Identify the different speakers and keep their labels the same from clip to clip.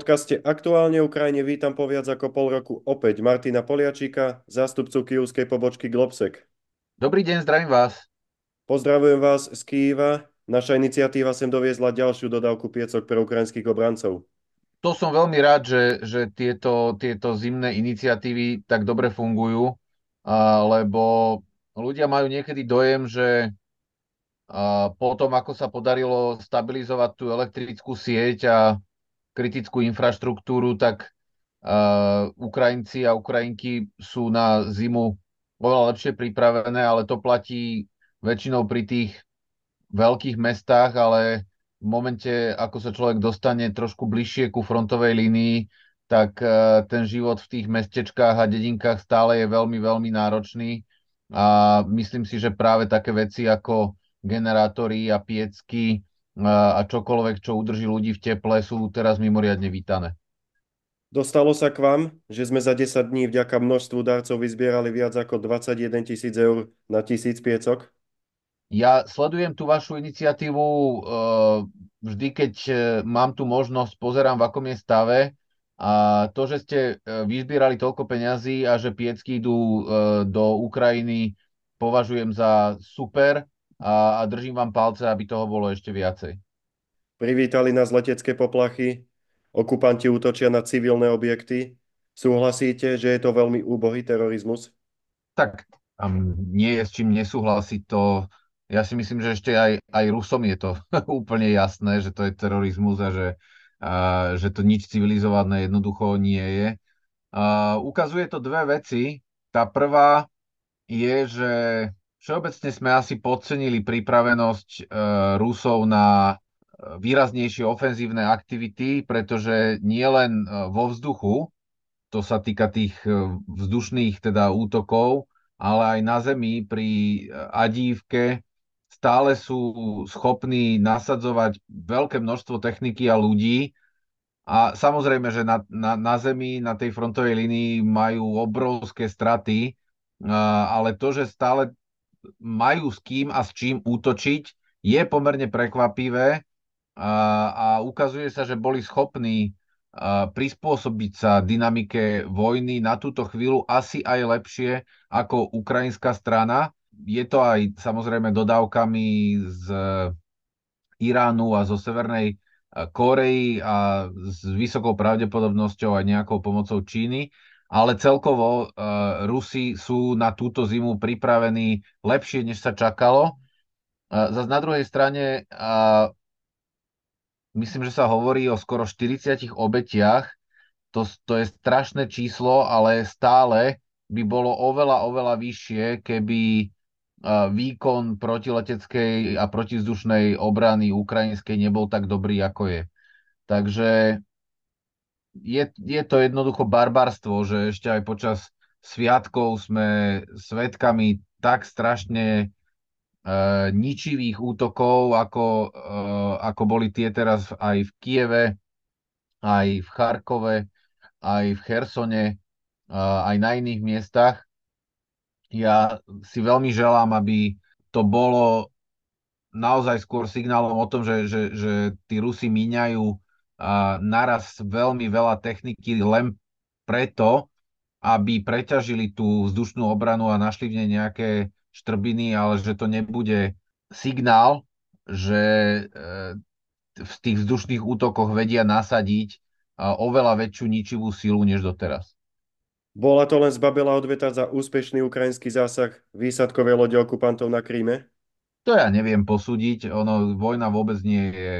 Speaker 1: podcaste Aktuálne Ukrajine vítam po viac ako pol roku opäť Martina Poliačíka, zástupcu kijovskej pobočky Globsek.
Speaker 2: Dobrý deň, zdravím vás.
Speaker 1: Pozdravujem vás z Kijeva. Naša iniciatíva sem doviezla ďalšiu dodávku piecok pre ukrajinských obrancov.
Speaker 2: To som veľmi rád, že, že tieto, tieto zimné iniciatívy tak dobre fungujú, lebo ľudia majú niekedy dojem, že potom, ako sa podarilo stabilizovať tú elektrickú sieť a kritickú infraštruktúru, tak uh, Ukrajinci a Ukrajinky sú na zimu oveľa lepšie pripravené, ale to platí väčšinou pri tých veľkých mestách, ale v momente, ako sa človek dostane trošku bližšie ku frontovej línii, tak uh, ten život v tých mestečkách a dedinkách stále je veľmi, veľmi náročný. A myslím si, že práve také veci ako generátory a piecky a čokoľvek, čo udrží ľudí v teple, sú teraz mimoriadne vítané.
Speaker 1: Dostalo sa k vám, že sme za 10 dní vďaka množstvu darcov vyzbierali viac ako 21 tisíc eur na tisíc piecok?
Speaker 2: Ja sledujem tú vašu iniciatívu vždy, keď e, mám tu možnosť, pozerám, v akom je stave. A to, že ste e, vyzbierali toľko peňazí a že piecky idú e, do Ukrajiny, považujem za super a, a držím vám palce, aby toho bolo ešte viacej.
Speaker 1: Privítali nás letecké poplachy, okupanti útočia na civilné objekty. Súhlasíte, že je to veľmi úbohý terorizmus?
Speaker 2: Tak um, nie je s čím nesúhlasiť to. Ja si myslím, že ešte aj, aj Rusom je to úplne jasné, že to je terorizmus a že, a, že to nič civilizované jednoducho nie je. A, ukazuje to dve veci. Tá prvá je, že Všeobecne sme asi podcenili pripravenosť e, Rusov na e, výraznejšie ofenzívne aktivity, pretože nie len e, vo vzduchu, to sa týka tých vzdušných teda útokov, ale aj na zemi pri Adívke stále sú schopní nasadzovať veľké množstvo techniky a ľudí. A samozrejme, že na, na, na zemi, na tej frontovej línii majú obrovské straty, ale to, že stále majú s kým a s čím útočiť, je pomerne prekvapivé a, a ukazuje sa, že boli schopní prispôsobiť sa dynamike vojny na túto chvíľu asi aj lepšie ako ukrajinská strana. Je to aj samozrejme dodávkami z Iránu a zo Severnej Koreji a s vysokou pravdepodobnosťou aj nejakou pomocou Číny ale celkovo uh, Rusi sú na túto zimu pripravení lepšie, než sa čakalo. Uh, zase na druhej strane uh, myslím, že sa hovorí o skoro 40 obetiach. To, to je strašné číslo, ale stále by bolo oveľa, oveľa vyššie, keby výkon protileteckej a protizdušnej obrany ukrajinskej nebol tak dobrý, ako je. Takže je, je to jednoducho barbarstvo, že ešte aj počas sviatkov sme svetkami tak strašne e, ničivých útokov, ako, e, ako boli tie teraz aj v Kieve, aj v Charkove, aj v Chersone, e, aj na iných miestach. Ja si veľmi želám, aby to bolo naozaj skôr signálom o tom, že, že, že tí Rusi míňajú naraz veľmi veľa techniky len preto, aby preťažili tú vzdušnú obranu a našli v nej nejaké štrbiny, ale že to nebude signál, že e, v tých vzdušných útokoch vedia nasadiť oveľa väčšiu ničivú silu než doteraz.
Speaker 1: Bola to len zbabela odveta za úspešný ukrajinský zásah výsadkovej lode okupantov na Kríme?
Speaker 2: To ja neviem posúdiť. Ono, vojna vôbec nie je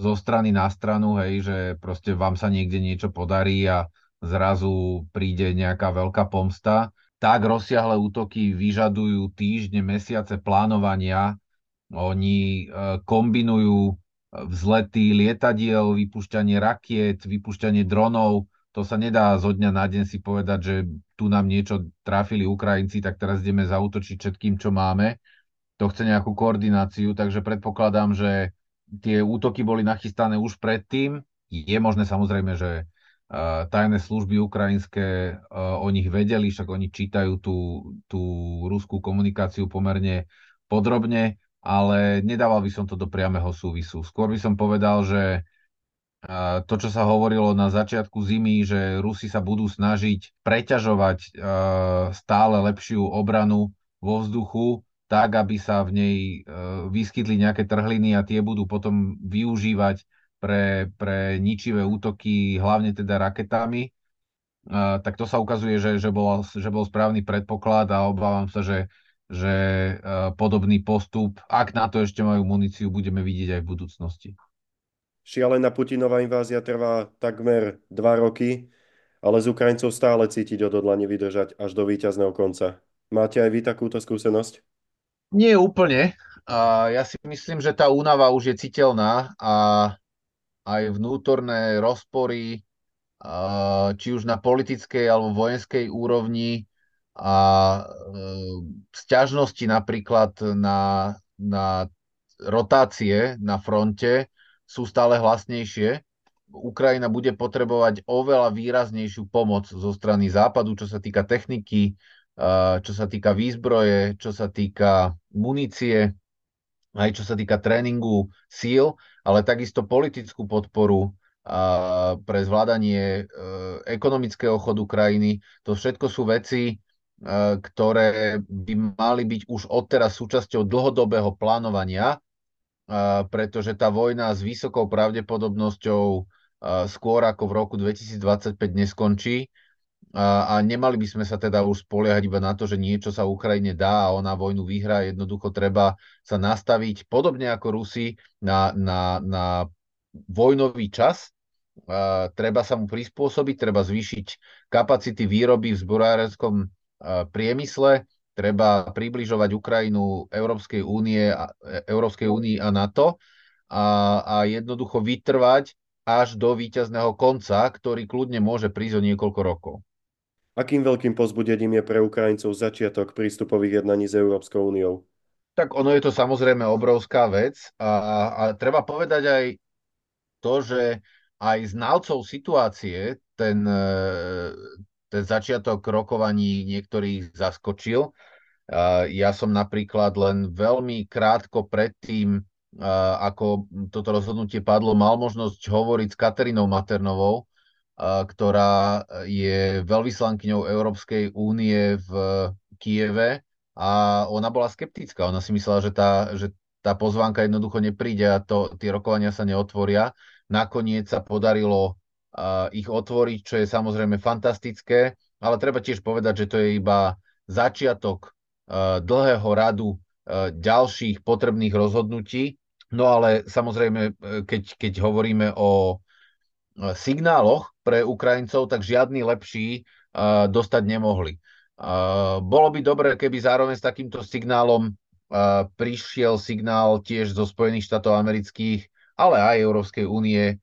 Speaker 2: zo strany na stranu, hej, že proste vám sa niekde niečo podarí a zrazu príde nejaká veľká pomsta. Tak rozsiahle útoky vyžadujú týždne, mesiace plánovania. Oni e, kombinujú vzlety lietadiel, vypušťanie rakiet, vypušťanie dronov. To sa nedá zo dňa na deň si povedať, že tu nám niečo trafili Ukrajinci, tak teraz ideme zautočiť všetkým, čo máme. To chce nejakú koordináciu, takže predpokladám, že tie útoky boli nachystané už predtým. Je možné samozrejme, že uh, tajné služby ukrajinské uh, o nich vedeli, však oni čítajú tú, tú ruskú komunikáciu pomerne podrobne, ale nedával by som to do priameho súvisu. Skôr by som povedal, že to, čo sa hovorilo na začiatku zimy, že Rusi sa budú snažiť preťažovať stále lepšiu obranu vo vzduchu, tak, aby sa v nej vyskytli nejaké trhliny a tie budú potom využívať pre, pre ničivé útoky, hlavne teda raketami, tak to sa ukazuje, že, že, bol, že bol správny predpoklad a obávam sa, že, že podobný postup, ak na to ešte majú muníciu, budeme vidieť aj v budúcnosti.
Speaker 1: Šialená Putinová invázia trvá takmer dva roky, ale z Ukrajincov stále cítiť odhodlanie vydržať až do víťazného konca. Máte aj vy takúto skúsenosť?
Speaker 2: Nie úplne. A ja si myslím, že tá únava už je citeľná a aj vnútorné rozpory či už na politickej alebo vojenskej úrovni a e, sťažnosti napríklad na, na rotácie na fronte sú stále hlasnejšie. Ukrajina bude potrebovať oveľa výraznejšiu pomoc zo strany západu, čo sa týka techniky, čo sa týka výzbroje, čo sa týka munície, aj čo sa týka tréningu síl, ale takisto politickú podporu pre zvládanie e, ekonomického chodu krajiny. To všetko sú veci, e, ktoré by mali byť už odteraz súčasťou dlhodobého plánovania, pretože tá vojna s vysokou pravdepodobnosťou skôr ako v roku 2025 neskončí a, a nemali by sme sa teda už spoliehať iba na to, že niečo sa Ukrajine dá a ona vojnu vyhrá. Jednoducho treba sa nastaviť podobne ako Rusi na, na, na vojnový čas, treba sa mu prispôsobiť, treba zvýšiť kapacity výroby v zborárenskom priemysle, treba približovať Ukrajinu Európskej únie, e, Európskej únii a NATO a, a jednoducho vytrvať až do víťazného konca, ktorý kľudne môže prísť o niekoľko rokov.
Speaker 1: Akým veľkým pozbudením je pre Ukrajincov začiatok prístupových jednaní s Európskou úniou?
Speaker 2: Tak ono je to samozrejme obrovská vec a, a treba povedať aj to, že aj znalcov situácie ten, e, ten začiatok rokovaní niektorých zaskočil. Ja som napríklad len veľmi krátko predtým, ako toto rozhodnutie padlo, mal možnosť hovoriť s Katerinou Maternovou, ktorá je veľvyslankyňou Európskej únie v Kieve a ona bola skeptická. Ona si myslela, že tá, že tá pozvánka jednoducho nepríde a to, tie rokovania sa neotvoria. Nakoniec sa podarilo ich otvoriť, čo je samozrejme fantastické, ale treba tiež povedať, že to je iba začiatok uh, dlhého radu uh, ďalších potrebných rozhodnutí. No ale samozrejme, keď, keď hovoríme o signáloch pre Ukrajincov, tak žiadny lepší uh, dostať nemohli. Uh, bolo by dobré, keby zároveň s takýmto signálom prišiel signál tiež zo Spojených štátov amerických, ale aj Európskej únie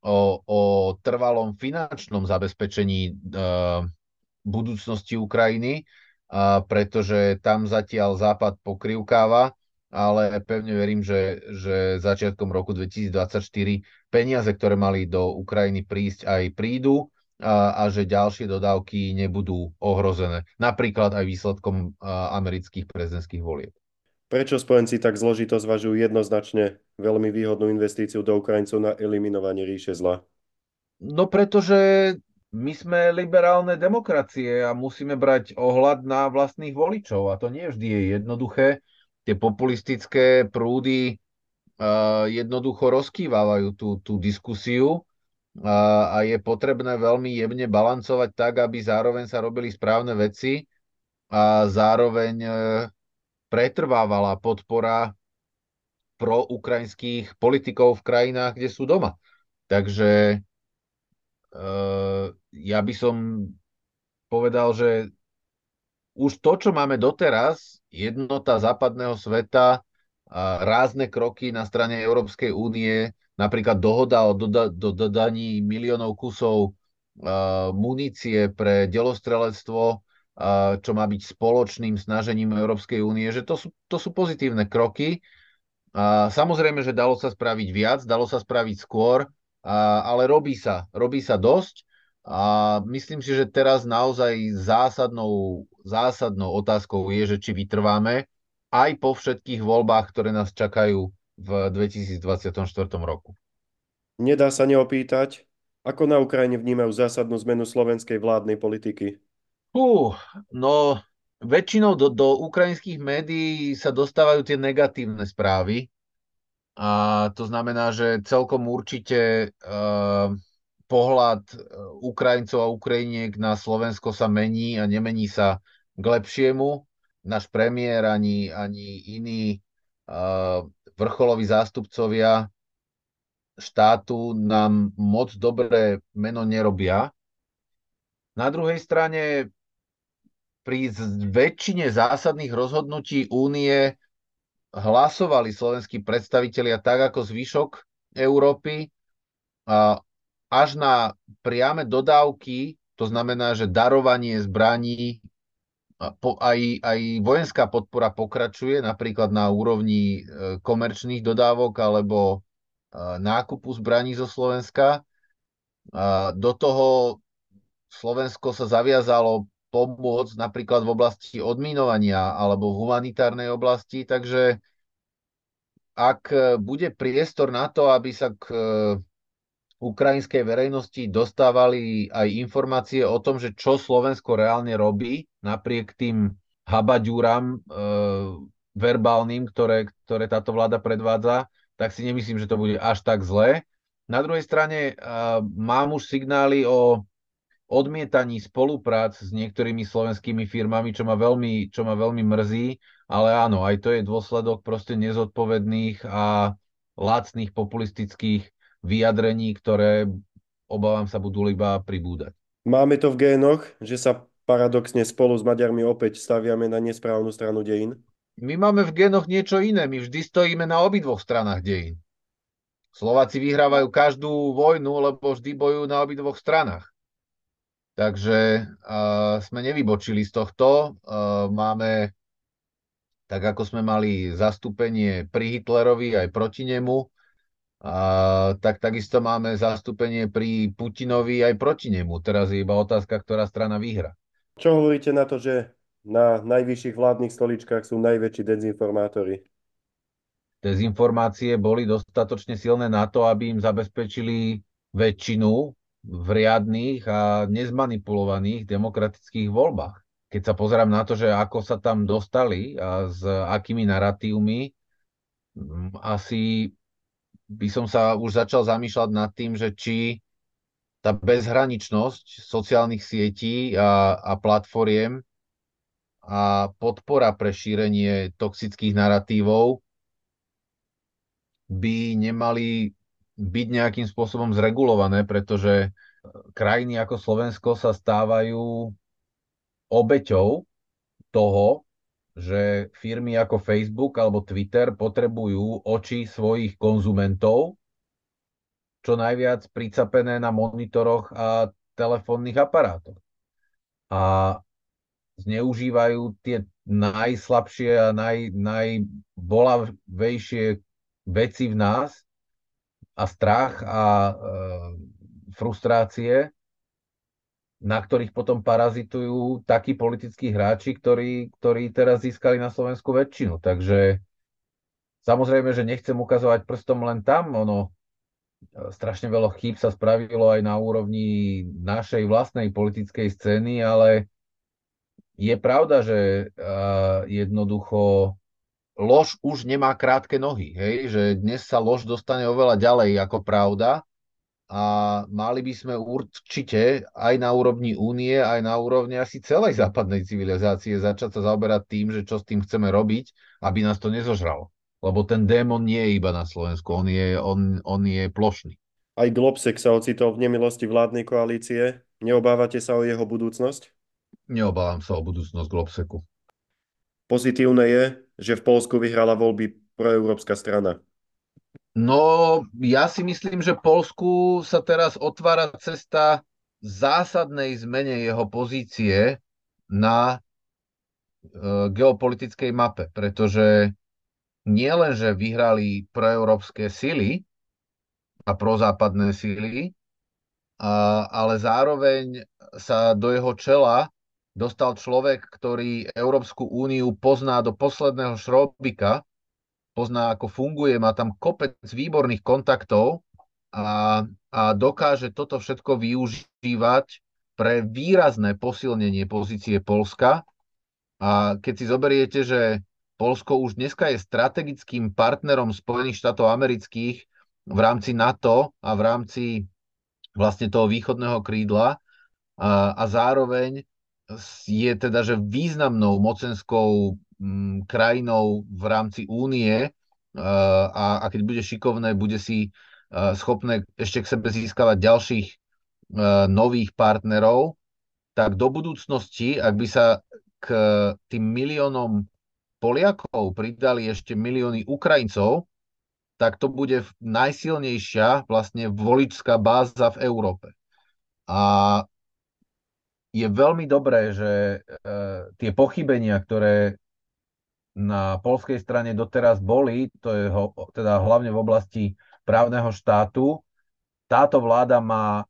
Speaker 2: o, o trvalom finančnom zabezpečení budúcnosti Ukrajiny, pretože tam zatiaľ Západ pokrivkáva, ale pevne verím, že, že začiatkom roku 2024 peniaze, ktoré mali do Ukrajiny prísť, aj prídu a, a že ďalšie dodávky nebudú ohrozené. Napríklad aj výsledkom amerických prezidentských volieb.
Speaker 1: Prečo spojenci tak zložito zvažujú jednoznačne veľmi výhodnú investíciu do Ukrajincov na eliminovanie ríše zla?
Speaker 2: No pretože my sme liberálne demokracie a musíme brať ohľad na vlastných voličov a to nie vždy je jednoduché. Tie populistické prúdy uh, jednoducho rozkývávajú tú, tú diskusiu uh, a je potrebné veľmi jemne balancovať tak, aby zároveň sa robili správne veci a zároveň uh, pretrvávala podpora pro ukrajinských politikov v krajinách, kde sú doma. Takže ja by som povedal, že už to, čo máme doteraz, jednota západného sveta, rázne kroky na strane Európskej únie, napríklad dohoda o doda- do dodaní miliónov kusov munície pre delostrelectvo, čo má byť spoločným snažením Európskej únie, že to sú, to sú pozitívne kroky. Samozrejme, že dalo sa spraviť viac, dalo sa spraviť skôr, ale robí sa, robí sa dosť. A myslím si, že teraz naozaj zásadnou, zásadnou otázkou je, že či vytrváme aj po všetkých voľbách, ktoré nás čakajú v 2024 roku.
Speaker 1: Nedá sa neopýtať, ako na Ukrajine vnímajú zásadnú zmenu slovenskej vládnej politiky.
Speaker 2: Uh, no, väčšinou do, do ukrajinských médií sa dostávajú tie negatívne správy. A to znamená, že celkom určite uh, pohľad Ukrajincov a Ukrajiniek na Slovensko sa mení a nemení sa k lepšiemu. Náš premiér ani, ani iní uh, vrcholoví zástupcovia štátu nám moc dobré meno nerobia. Na druhej strane pri väčšine zásadných rozhodnutí únie hlasovali slovenskí predstavitelia tak ako zvyšok Európy až na priame dodávky, to znamená, že darovanie zbraní, aj, aj vojenská podpora pokračuje, napríklad na úrovni e, komerčných dodávok alebo nákupu zbraní zo Slovenska. Do toho Slovensko sa zaviazalo pomôcť napríklad v oblasti odminovania alebo v humanitárnej oblasti, takže ak bude priestor na to, aby sa k e, ukrajinskej verejnosti dostávali aj informácie o tom, že čo Slovensko reálne robí, napriek tým habaďúram e, verbálnym, ktoré, ktoré táto vláda predvádza, tak si nemyslím, že to bude až tak zlé. Na druhej strane uh, mám už signály o odmietaní spoluprác s niektorými slovenskými firmami, čo ma veľmi, čo ma veľmi mrzí, ale áno, aj to je dôsledok proste nezodpovedných a lacných populistických vyjadrení, ktoré obávam sa budú iba pribúdať.
Speaker 1: Máme to v génoch, že sa paradoxne spolu s Maďarmi opäť staviame na nesprávnu stranu dejín?
Speaker 2: My máme v genoch niečo iné. My vždy stojíme na obidvoch stranách dejín. Slováci vyhrávajú každú vojnu, lebo vždy bojujú na obidvoch stranách. Takže uh, sme nevybočili z tohto. Uh, máme, tak ako sme mali zastúpenie pri Hitlerovi aj proti nemu, uh, tak takisto máme zastúpenie pri Putinovi aj proti nemu. Teraz je iba otázka, ktorá strana vyhra.
Speaker 1: Čo hovoríte na to, že na najvyšších vládnych stoličkách sú najväčší dezinformátori.
Speaker 2: Dezinformácie boli dostatočne silné na to, aby im zabezpečili väčšinu v riadných a nezmanipulovaných demokratických voľbách. Keď sa pozerám na to, že ako sa tam dostali a s akými narratívmi, mm, asi by som sa už začal zamýšľať nad tým, že či tá bezhraničnosť sociálnych sietí a, a platformiem a podpora pre šírenie toxických narratívov by nemali byť nejakým spôsobom zregulované, pretože krajiny ako Slovensko sa stávajú obeťou toho, že firmy ako Facebook alebo Twitter potrebujú oči svojich konzumentov čo najviac pricapené na monitoroch a telefónnych aparátoch. A zneužívajú tie najslabšie a naj, najbolavejšie veci v nás a strach a e, frustrácie, na ktorých potom parazitujú takí politickí hráči, ktorí, ktorí teraz získali na Slovensku väčšinu. Takže samozrejme, že nechcem ukazovať prstom len tam, ono e, strašne veľa chýb sa spravilo aj na úrovni našej vlastnej politickej scény, ale je pravda, že uh, jednoducho lož už nemá krátke nohy, hej? že dnes sa lož dostane oveľa ďalej ako pravda a mali by sme určite aj na úrovni únie, aj na úrovni asi celej západnej civilizácie začať sa zaoberať tým, že čo s tým chceme robiť, aby nás to nezožralo. Lebo ten démon nie je iba na Slovensku, on je, on, on je plošný.
Speaker 1: Aj Globsek sa ocitol v nemilosti vládnej koalície. Neobávate sa o jeho budúcnosť?
Speaker 2: Neobávam sa o budúcnosť Globseku.
Speaker 1: Pozitívne je, že v Polsku vyhrala voľby proeurópska strana.
Speaker 2: No, ja si myslím, že Polsku sa teraz otvára cesta zásadnej zmene jeho pozície na e, geopolitickej mape, pretože nie len, že vyhrali proeurópske sily a prozápadné sily, a, ale zároveň sa do jeho čela dostal človek, ktorý Európsku úniu pozná do posledného šrobika, pozná, ako funguje, má tam kopec výborných kontaktov a, a dokáže toto všetko využívať pre výrazné posilnenie pozície Polska. A keď si zoberiete, že Polsko už dneska je strategickým partnerom Spojených štátov amerických v rámci NATO a v rámci vlastne toho východného krídla a, a zároveň je teda, že významnou mocenskou m, krajinou v rámci únie a, a keď bude šikovné, bude si schopné ešte k sebe získavať ďalších nových partnerov, tak do budúcnosti, ak by sa k tým miliónom Poliakov pridali ešte milióny Ukrajincov, tak to bude najsilnejšia vlastne voličská báza v Európe. A je veľmi dobré, že e, tie pochybenia, ktoré na polskej strane doteraz boli, to je ho, teda hlavne v oblasti právneho štátu, táto vláda má e,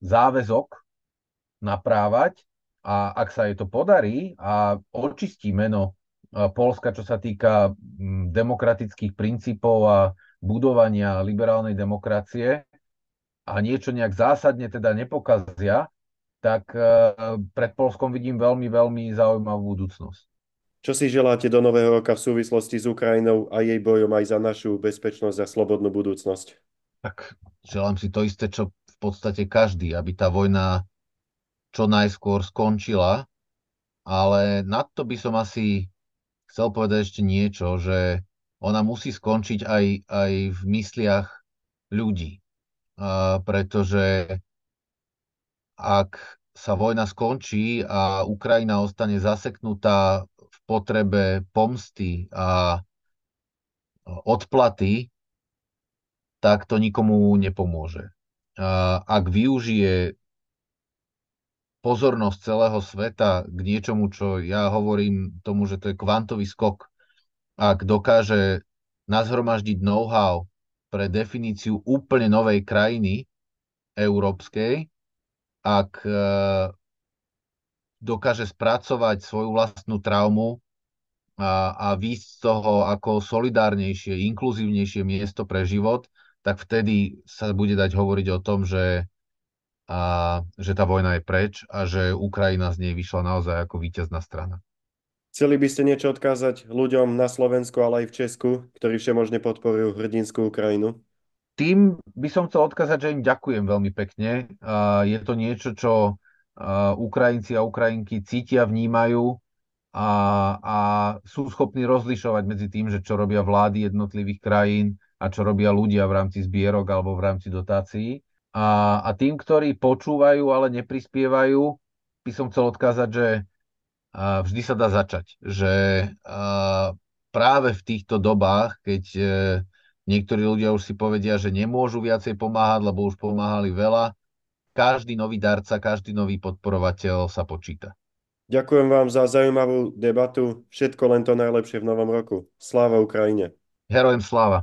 Speaker 2: záväzok naprávať a ak sa jej to podarí a očistí meno e, Polska, čo sa týka demokratických princípov a budovania liberálnej demokracie a niečo nejak zásadne teda nepokazia, tak e, pred Polskom vidím veľmi, veľmi zaujímavú budúcnosť.
Speaker 1: Čo si želáte do nového roka v súvislosti s Ukrajinou a jej bojom aj za našu bezpečnosť a slobodnú budúcnosť?
Speaker 2: Tak želám si to isté, čo v podstate každý, aby tá vojna čo najskôr skončila, ale na to by som asi chcel povedať ešte niečo, že ona musí skončiť aj, aj v mysliach ľudí. A pretože ak sa vojna skončí a Ukrajina ostane zaseknutá potrebe pomsty a odplaty, tak to nikomu nepomôže. Ak využije pozornosť celého sveta k niečomu, čo ja hovorím tomu, že to je kvantový skok, ak dokáže nazhromaždiť know-how pre definíciu úplne novej krajiny európskej, ak dokáže spracovať svoju vlastnú traumu a, a výjsť z toho ako solidárnejšie, inkluzívnejšie miesto pre život, tak vtedy sa bude dať hovoriť o tom, že, a, že tá vojna je preč a že Ukrajina z nej vyšla naozaj ako víťazná strana.
Speaker 1: Chceli by ste niečo odkázať ľuďom na Slovensku, ale aj v Česku, ktorí všemožne podporujú hrdinskú Ukrajinu?
Speaker 2: Tým by som chcel odkázať, že im ďakujem veľmi pekne. Je to niečo, čo Ukrajinci a Ukrajinky cítia, vnímajú a, a sú schopní rozlišovať medzi tým, že čo robia vlády jednotlivých krajín a čo robia ľudia v rámci zbierok alebo v rámci dotácií. A, a tým, ktorí počúvajú, ale neprispievajú, by som chcel odkázať, že a vždy sa dá začať. Že a práve v týchto dobách, keď niektorí ľudia už si povedia, že nemôžu viacej pomáhať, lebo už pomáhali veľa, každý nový darca, každý nový podporovateľ sa počíta.
Speaker 1: Ďakujem vám za zaujímavú debatu. Všetko len to najlepšie v novom roku. Sláva Ukrajine.
Speaker 2: Herojem sláva.